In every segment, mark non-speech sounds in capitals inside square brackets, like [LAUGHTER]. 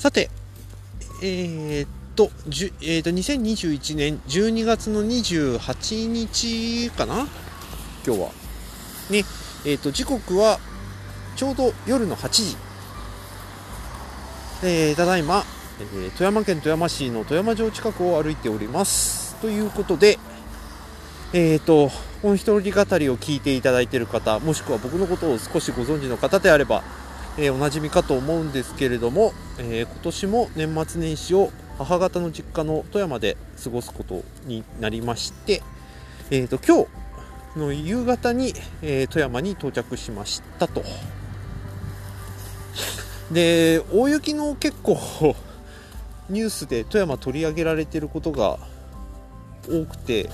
さて、えー、っと、じゅえー、っと、2021年12月の28日かな？今日は。ね、えー、っと、時刻はちょうど夜の8時。えー、ただいま、え、富山県富山市の富山城近くを歩いております。ということで、えーと、この一人語りを聞いていただいている方、もしくは僕のことを少しご存知の方であれば、えー、おなじみかと思うんですけれども、えー、今年も年末年始を母方の実家の富山で過ごすことになりまして、えーと、今日の夕方に、えー、富山に到着しましたと。で大雪の結構ニュースで富山取り上げられてることが多くて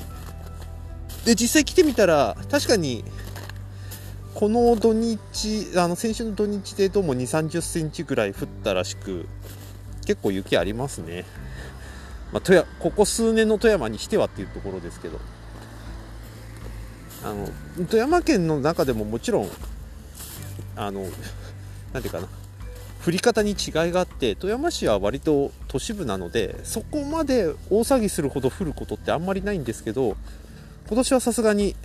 で実際来てみたら確かにこの土日あの先週の土日でどうも2 3 0センチぐらい降ったらしく結構雪ありますね、まあ、富山ここ数年の富山にしてはっていうところですけど。あの富山県の中でももちろんあの何ていうかな降り方に違いがあって富山市は割と都市部なのでそこまで大騒ぎするほど降ることってあんまりないんですけど今年はさすがに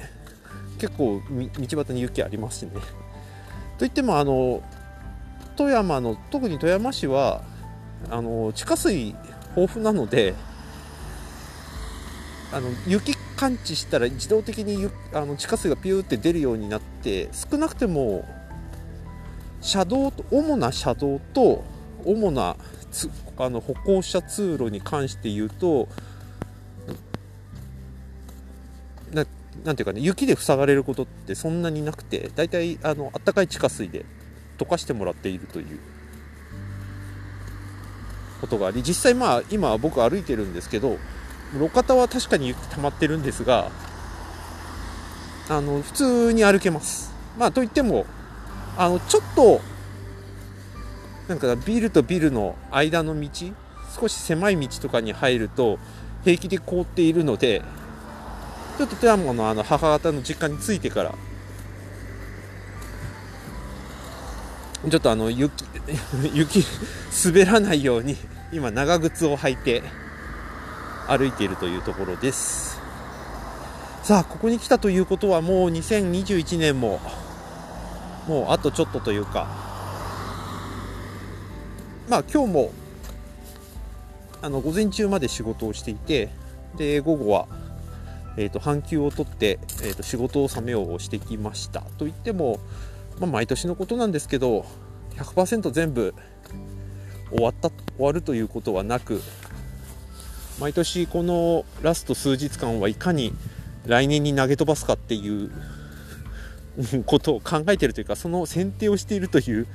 結構道端に雪ありますしね。といってもあの富山の特に富山市はあの地下水豊富なのであの雪感知したら自動的にあの地下水がピューって出るようになって少なくても車道と主な車道と主なあの歩行者通路に関して言うとななんていうかね雪で塞がれることってそんなになくて大体あの暖かい地下水で溶かしてもらっているということがあり実際まあ今僕歩いてるんですけど路肩は確かに雪溜まってるんですがあの普通に歩けます。まあといってもあのちょっとなんかビルとビルの間の道少し狭い道とかに入ると平気で凍っているのでちょっと富山のあの母方の実家に着いてからちょっとあの雪 [LAUGHS] 雪滑らないように今長靴を履いて歩いているというところです。さあここに来たということはもう2021年ももうあとちょっとというか。まあ今日もあの午前中まで仕事をしていてで午後は、えーと、半休を取って、えーと、仕事を納めをしてきました。といっても、まあ、毎年のことなんですけど100%全部終わった終わるということはなく毎年このラスト数日間はいかに来年に投げ飛ばすかっていう [LAUGHS] ことを考えているというかその選定をしているという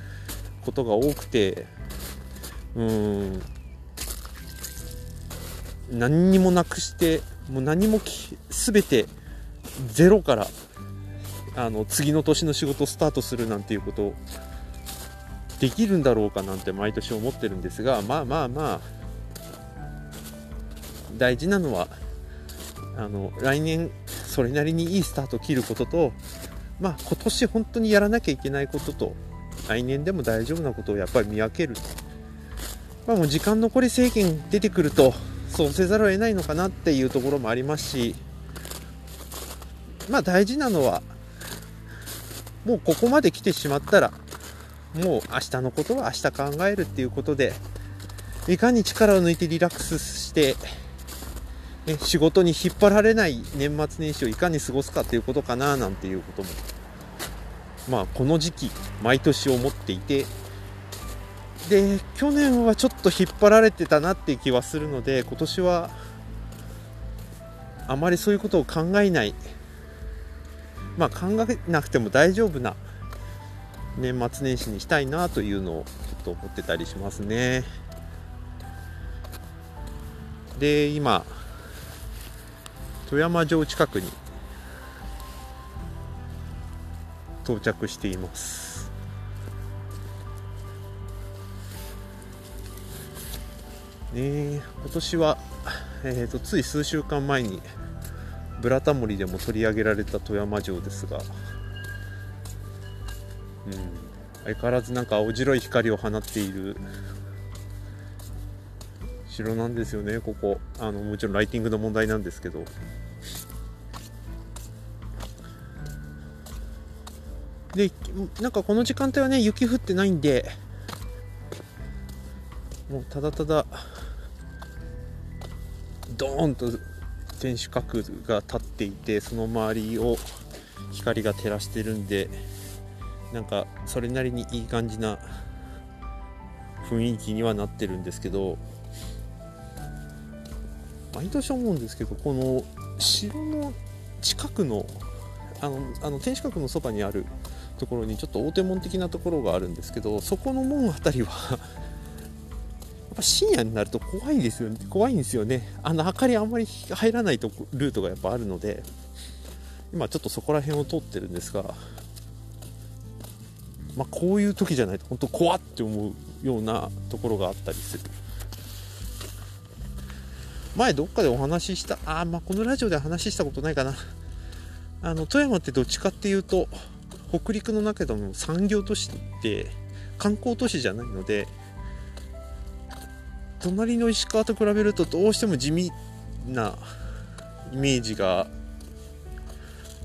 ことが多くてうん何にもなくしてもう何も全てゼロからあの次の年の仕事スタートするなんていうことできるんだろうかなんて毎年思ってるんですがまあまあまあ大事なのはあの来年それなりにいいスタートを切ることとまあ、今年本当にやらなきゃいけないことと来年でも大丈夫なことをやっぱり見分ける、まあ、もう時間残り制限出てくるとそうせざるを得ないのかなっていうところもありますしまあ大事なのはもうここまで来てしまったらもう明日のことは明日考えるっていうことでいかに力を抜いてリラックスしてね、仕事に引っ張られない年末年始をいかに過ごすかということかななんていうこともまあこの時期毎年思っていてで去年はちょっと引っ張られてたなっていう気はするので今年はあまりそういうことを考えない。まあ考えなくても大丈夫な年末年始にしたいなというのをちょっと思ってたりしますね。で今富山城近くに到着しています。ね今年はえーと、つい数週間前に「ブラタモリ」でも取り上げられた富山城ですが、うん、相変わらずなんか青白い光を放っている城なんですよね。ここ。あのもちろんライティングの問題なんですけど。でなんかこの時間帯はね雪降ってないんで。もうただただドーンと天守閣が立っていてその周りを光が照らしてるんでなんかそれなりにいい感じな雰囲気にはなってるんですけど。毎年思うんですけどこの城の近くのあのあの天守閣のそばにあるところにちょっと大手門的なところがあるんですけどそこの門辺りはやっぱ深夜になると怖いですよね。怖いんですよね。あの明かりあんまり入らないとルートがやっぱあるので今ちょっとそこら辺を通ってるんですがまあ、こういう時じゃないと本当怖って思うようなところがあったりする。前どっかでお話ししたあまあこのラジオで話したことないかな。あの富山ってどっちかっていうと北陸の中でも産業都市って観光都市じゃないので隣の石川と比べるとどうしても地味なイメージが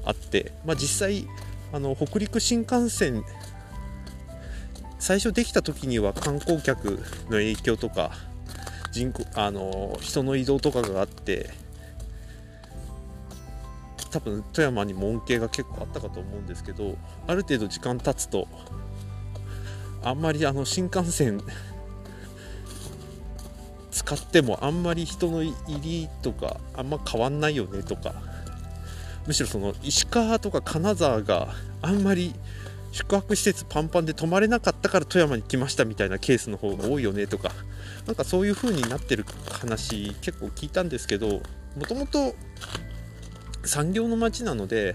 あって、まあ、実際あの北陸新幹線最初できた時には観光客の影響とか人口あの人の移動とかがあって多分富山にも恩恵が結構あったかと思うんですけどある程度時間経つとあんまりあの新幹線 [LAUGHS] 使ってもあんまり人の入りとかあんま変わんないよねとかむしろその石川とか金沢があんまり宿泊施設パンパンで泊まれなかったから富山に来ましたみたいなケースの方が多いよねとかなんかそういう風になってる話結構聞いたんですけどもともと産業の街なので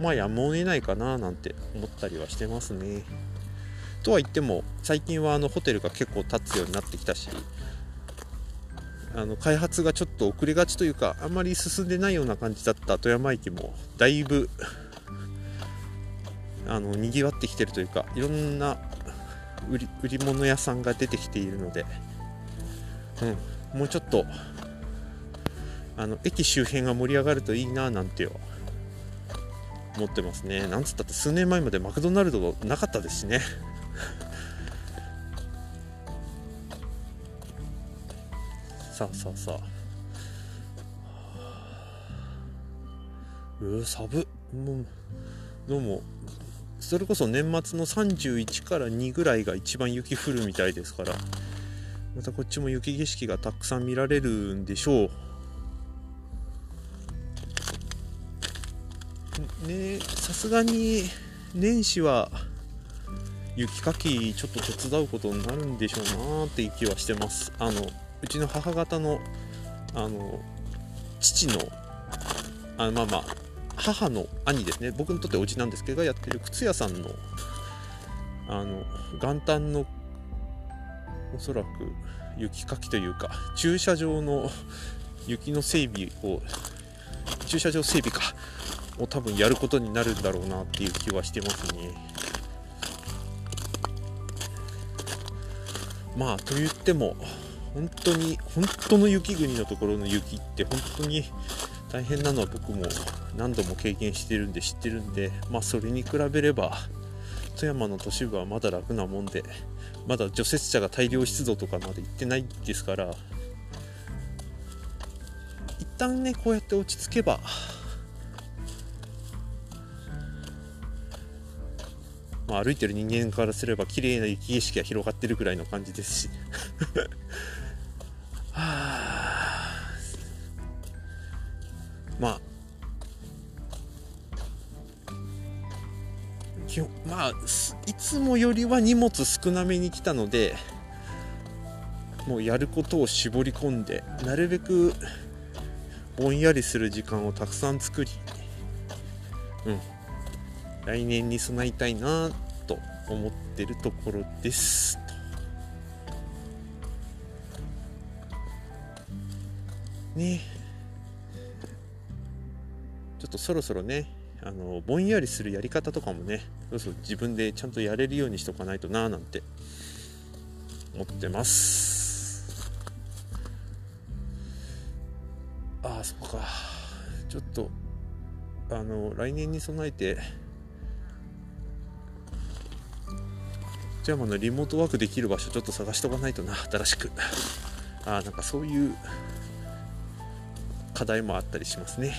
まあやむを得ないかななんて思ったりはしてますね。とは言っても最近はあのホテルが結構建つようになってきたしあの開発がちょっと遅れがちというかあんまり進んでないような感じだった富山駅もだいぶあのにぎわってきてるというかいろんな売り売り物屋さんが出てきているので、うん、もうちょっとあの駅周辺が盛り上がるといいななんて思ってますね。なんつったって数年前までマクドナルドなかったですしね。さあさあさあ。うーぶもうどうも。それこそ年末の31から2ぐらいが一番雪降るみたいですからまたこっちも雪景色がたくさん見られるんでしょう。ねさすがに年始は雪かきちょっと手伝うことになるんでしょうなっていう気はしてます。あのうちの母方のあの父のあまあまあ母の兄ですね僕にとっておじなんですけどがやってる靴屋さんのあの元旦のおそらく雪かきというか駐車場の雪の整備を駐車場整備かを多分やることになるんだろうなっていう気はしてますね。まあと言っても本当に本当の雪国のところの雪って本当に大変なのは僕も何度も経験してるんで知ってるんでまあそれに比べれば富山の都市部はまだ楽なもんでまだ除雪車が大量出動とかまで行ってないですから一旦ねこうやって落ち着けばまあ、歩いてる人間からすれば綺麗な雪景色が広がってるぐらいの感じですし。いつもよりは荷物少なめに来たのでもうやることを絞り込んでなるべくぼんやりする時間をたくさん作りうん来年に備えたいなと思ってるところです。ね。ちょっとそろそろねあのぼんやりするやり方とかもねそうそう自分でちゃんとやれるようにしとかないとなーなんて思ってます。ああそっか。ちょっとあの来年に備えて富山のリモートワークできる場所ちょっと探しとかないとな新しく。ああなんかそういう課題もあったりしますね。